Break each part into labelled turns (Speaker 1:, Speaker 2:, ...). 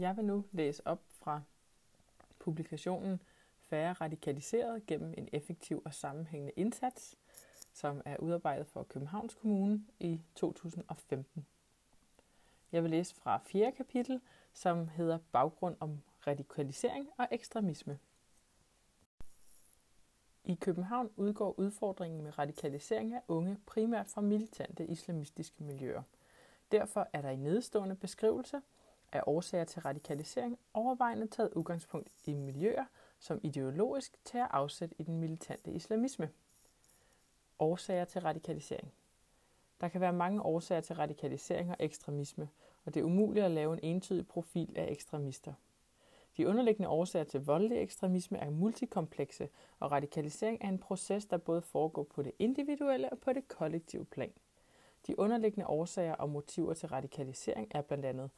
Speaker 1: Jeg vil nu læse op fra publikationen Færre radikaliseret gennem en effektiv og sammenhængende indsats, som er udarbejdet for Københavns Kommune i 2015. Jeg vil læse fra fjerde kapitel, som hedder Baggrund om radikalisering og ekstremisme. I København udgår udfordringen med radikalisering af unge primært fra militante islamistiske miljøer. Derfor er der i nedstående beskrivelse er årsager til radikalisering overvejende taget udgangspunkt i miljøer, som ideologisk tager afsæt i den militante islamisme. Årsager til radikalisering Der kan være mange årsager til radikalisering og ekstremisme, og det er umuligt at lave en entydig profil af ekstremister. De underliggende årsager til voldelig ekstremisme er multikomplekse, og radikalisering er en proces, der både foregår på det individuelle og på det kollektive plan. De underliggende årsager og motiver til radikalisering er blandt andet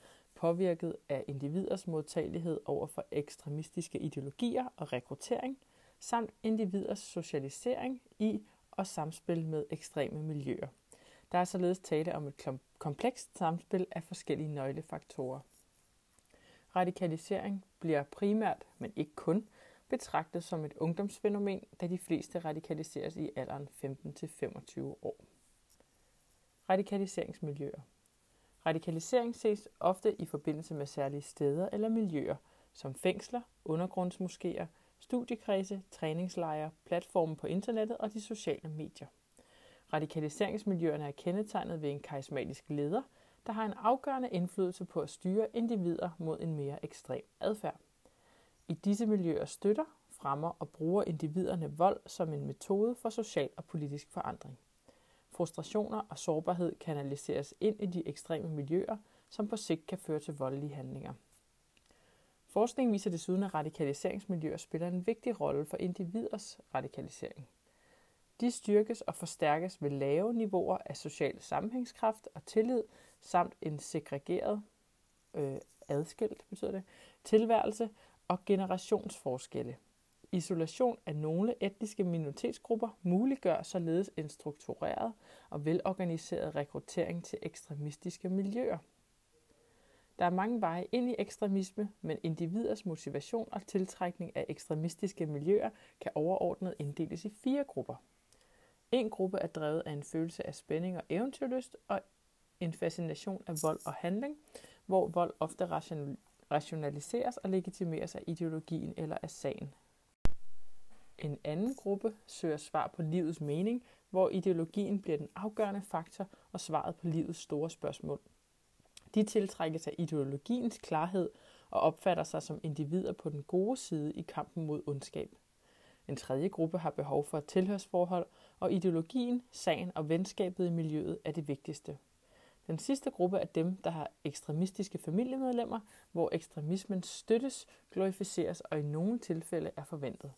Speaker 1: påvirket af individers modtagelighed over for ekstremistiske ideologier og rekruttering, samt individers socialisering i og samspil med ekstreme miljøer. Der er således tale om et komplekst samspil af forskellige nøglefaktorer. Radikalisering bliver primært, men ikke kun, betragtet som et ungdomsfænomen, da de fleste radikaliseres i alderen 15-25 år. Radikaliseringsmiljøer Radikalisering ses ofte i forbindelse med særlige steder eller miljøer, som fængsler, undergrundsmoskéer, studiekredse, træningslejre, platforme på internettet og de sociale medier. Radikaliseringsmiljøerne er kendetegnet ved en karismatisk leder, der har en afgørende indflydelse på at styre individer mod en mere ekstrem adfærd. I disse miljøer støtter, fremmer og bruger individerne vold som en metode for social og politisk forandring. Frustrationer og sårbarhed kanaliseres ind i de ekstreme miljøer, som på sigt kan føre til voldelige handlinger. Forskning viser desuden, at radikaliseringsmiljøer spiller en vigtig rolle for individers radikalisering. De styrkes og forstærkes ved lave niveauer af social sammenhængskraft og tillid, samt en segregeret, øh, adskilt betyder det, tilværelse og generationsforskelle. Isolation af nogle etniske minoritetsgrupper muliggør således en struktureret og velorganiseret rekruttering til ekstremistiske miljøer. Der er mange veje ind i ekstremisme, men individers motivation og tiltrækning af ekstremistiske miljøer kan overordnet inddeles i fire grupper. En gruppe er drevet af en følelse af spænding og eventyrlyst, og en fascination af vold og handling, hvor vold ofte rationaliseres og legitimeres af ideologien eller af sagen. En anden gruppe søger svar på livets mening, hvor ideologien bliver den afgørende faktor og svaret på livets store spørgsmål. De tiltrækkes af ideologiens klarhed og opfatter sig som individer på den gode side i kampen mod ondskab. En tredje gruppe har behov for et tilhørsforhold, og ideologien, sagen og venskabet i miljøet er det vigtigste. Den sidste gruppe er dem, der har ekstremistiske familiemedlemmer, hvor ekstremismen støttes, glorificeres og i nogle tilfælde er forventet.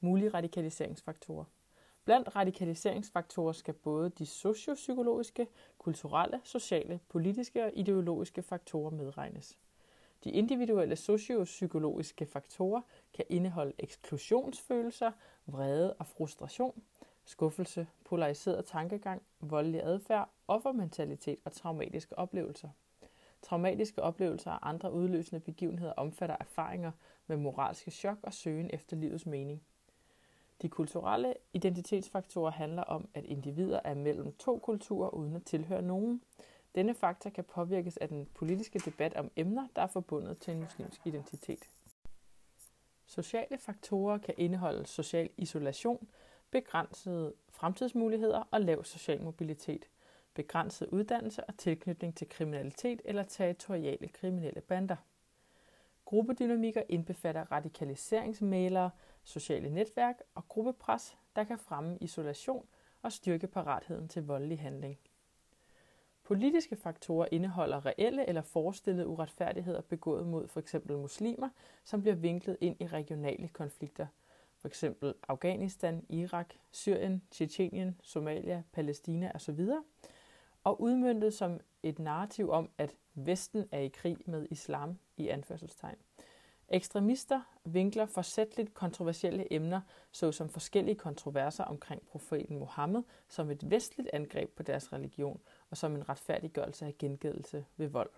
Speaker 1: Mulige radikaliseringsfaktorer. Blandt radikaliseringsfaktorer skal både de sociopsykologiske, kulturelle, sociale, politiske og ideologiske faktorer medregnes. De individuelle sociopsykologiske faktorer kan indeholde eksklusionsfølelser, vrede og frustration, skuffelse, polariseret tankegang, voldelig adfærd, offermentalitet og traumatiske oplevelser. Traumatiske oplevelser og andre udløsende begivenheder omfatter erfaringer med moralske chok og søgen efter livets mening. De kulturelle identitetsfaktorer handler om, at individer er mellem to kulturer uden at tilhøre nogen. Denne faktor kan påvirkes af den politiske debat om emner, der er forbundet til en muslimsk identitet. Sociale faktorer kan indeholde social isolation, begrænsede fremtidsmuligheder og lav social mobilitet, begrænset uddannelse og tilknytning til kriminalitet eller territoriale kriminelle bander. Gruppedynamikker indbefatter radikaliseringsmalere, sociale netværk og gruppepres, der kan fremme isolation og styrke paratheden til voldelig handling. Politiske faktorer indeholder reelle eller forestillede uretfærdigheder begået mod f.eks. muslimer, som bliver vinklet ind i regionale konflikter, f.eks. Afghanistan, Irak, Syrien, Tjetjenien, Somalia, Palæstina osv., og udmyndtet som et narrativ om, at Vesten er i krig med islam i anførselstegn. Ekstremister vinkler forsætligt kontroversielle emner, såsom forskellige kontroverser omkring profeten Mohammed, som et vestligt angreb på deres religion og som en retfærdiggørelse af gengældelse ved vold.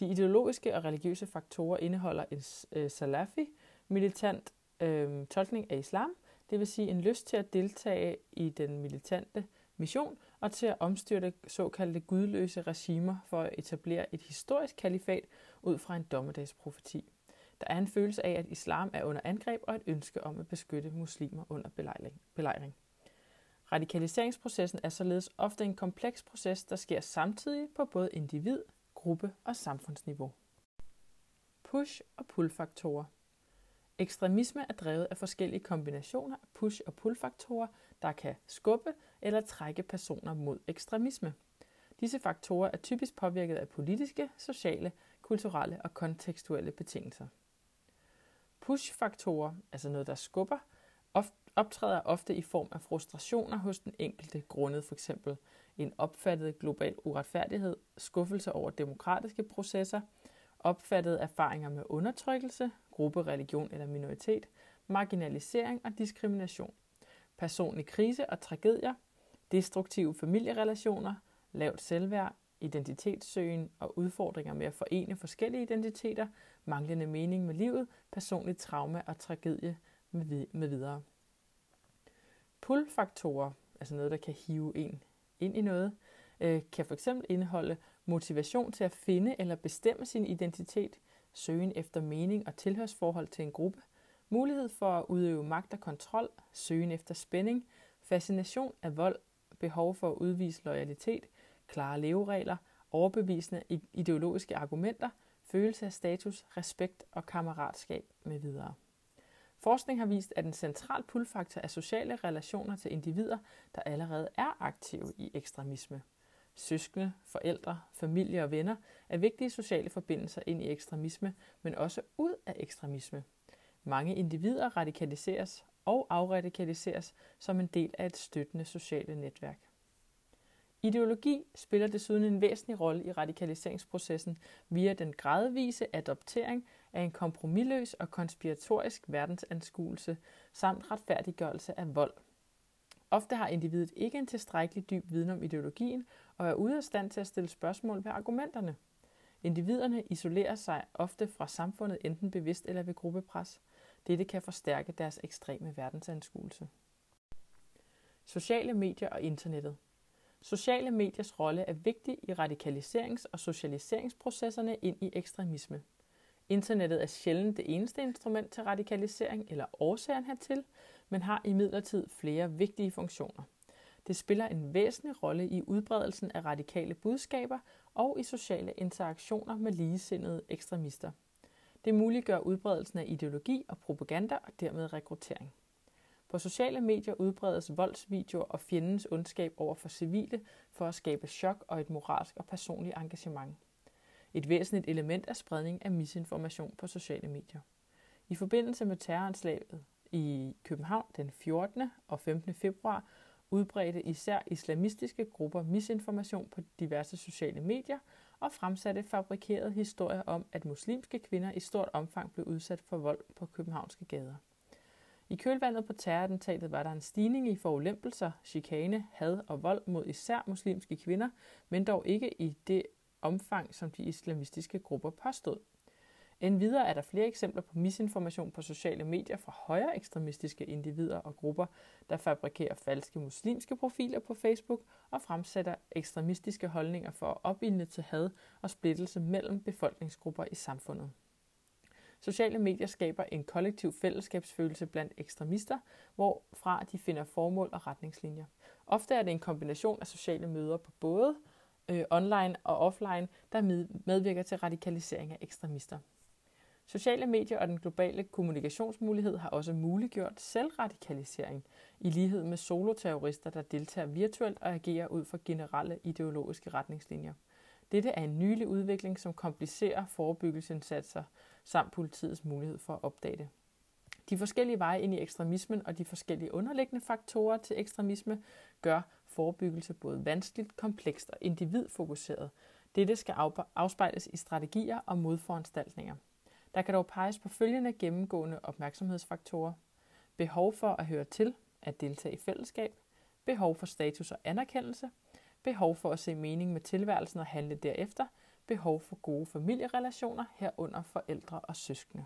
Speaker 1: De ideologiske og religiøse faktorer indeholder en øh, salafi, militant øh, tolkning af islam, det vil sige en lyst til at deltage i den militante mission og til at omstyrte såkaldte gudløse regimer for at etablere et historisk kalifat ud fra en dommedagsprofeti. Der er en følelse af, at islam er under angreb og et ønske om at beskytte muslimer under belejring. Radikaliseringsprocessen er således ofte en kompleks proces, der sker samtidig på både individ, gruppe og samfundsniveau. Push- og pull-faktorer Ekstremisme er drevet af forskellige kombinationer af push- og pull-faktorer, der kan skubbe eller trække personer mod ekstremisme. Disse faktorer er typisk påvirket af politiske, sociale, kulturelle og kontekstuelle betingelser. Push-faktorer, altså noget, der skubber, optræder ofte i form af frustrationer hos den enkelte grundet for eksempel en opfattet global uretfærdighed, skuffelse over demokratiske processer, opfattede erfaringer med undertrykkelse, gruppe, religion eller minoritet, marginalisering og diskrimination, personlig krise og tragedier, destruktive familierelationer, lavt selvværd, identitetssøgen og udfordringer med at forene forskellige identiteter, manglende mening med livet, personligt traume og tragedie med videre. Pull-faktorer, altså noget, der kan hive en ind i noget, øh, kan fx indeholde motivation til at finde eller bestemme sin identitet, søgen efter mening og tilhørsforhold til en gruppe, mulighed for at udøve magt og kontrol, søgen efter spænding, fascination af vold, behov for at udvise loyalitet, klare leveregler, overbevisende ideologiske argumenter, følelse af status, respekt og kammeratskab med videre. Forskning har vist, at en central pullfaktor er sociale relationer til individer, der allerede er aktive i ekstremisme. Søskende, forældre, familie og venner er vigtige sociale forbindelser ind i ekstremisme, men også ud af ekstremisme. Mange individer radikaliseres og afradikaliseres som en del af et støttende sociale netværk. Ideologi spiller desuden en væsentlig rolle i radikaliseringsprocessen via den gradvise adoptering af en kompromilløs og konspiratorisk verdensanskuelse samt retfærdiggørelse af vold. Ofte har individet ikke en tilstrækkelig dyb viden om ideologien og er ude af stand til at stille spørgsmål ved argumenterne. Individerne isolerer sig ofte fra samfundet enten bevidst eller ved gruppepres. Dette kan forstærke deres ekstreme verdensanskuelse. Sociale medier og internettet Sociale mediers rolle er vigtig i radikaliserings- og socialiseringsprocesserne ind i ekstremisme. Internettet er sjældent det eneste instrument til radikalisering eller årsagen hertil, men har imidlertid flere vigtige funktioner. Det spiller en væsentlig rolle i udbredelsen af radikale budskaber og i sociale interaktioner med ligesindede ekstremister. Det muliggør udbredelsen af ideologi og propaganda og dermed rekruttering. På sociale medier udbredes voldsvideoer og fjendens ondskab over for civile for at skabe chok og et moralsk og personligt engagement. Et væsentligt element er spredning af misinformation på sociale medier. I forbindelse med terroranslaget i København den 14. og 15. februar udbredte især islamistiske grupper misinformation på diverse sociale medier og fremsatte fabrikerede historier om, at muslimske kvinder i stort omfang blev udsat for vold på københavnske gader. I kølvandet på terrorattentatet var der en stigning i forulempelser, chikane, had og vold mod især muslimske kvinder, men dog ikke i det omfang, som de islamistiske grupper påstod. Endvidere er der flere eksempler på misinformation på sociale medier fra højere ekstremistiske individer og grupper, der fabrikerer falske muslimske profiler på Facebook og fremsætter ekstremistiske holdninger for at opildne til had og splittelse mellem befolkningsgrupper i samfundet. Sociale medier skaber en kollektiv fællesskabsfølelse blandt ekstremister, hvorfra de finder formål og retningslinjer. Ofte er det en kombination af sociale møder på både øh, online og offline, der medvirker til radikalisering af ekstremister. Sociale medier og den globale kommunikationsmulighed har også muliggjort selvradikalisering, i lighed med soloterrorister, der deltager virtuelt og agerer ud fra generelle ideologiske retningslinjer. Dette er en nylig udvikling, som komplicerer forebyggelsesindsatser samt politiets mulighed for at opdage det. De forskellige veje ind i ekstremismen og de forskellige underliggende faktorer til ekstremisme gør forebyggelse både vanskeligt, komplekst og individfokuseret. Dette skal afspejles i strategier og modforanstaltninger. Der kan dog peges på følgende gennemgående opmærksomhedsfaktorer. Behov for at høre til, at deltage i fællesskab, behov for status og anerkendelse, behov for at se mening med tilværelsen og handle derefter, behov for gode familierelationer herunder forældre og søskende.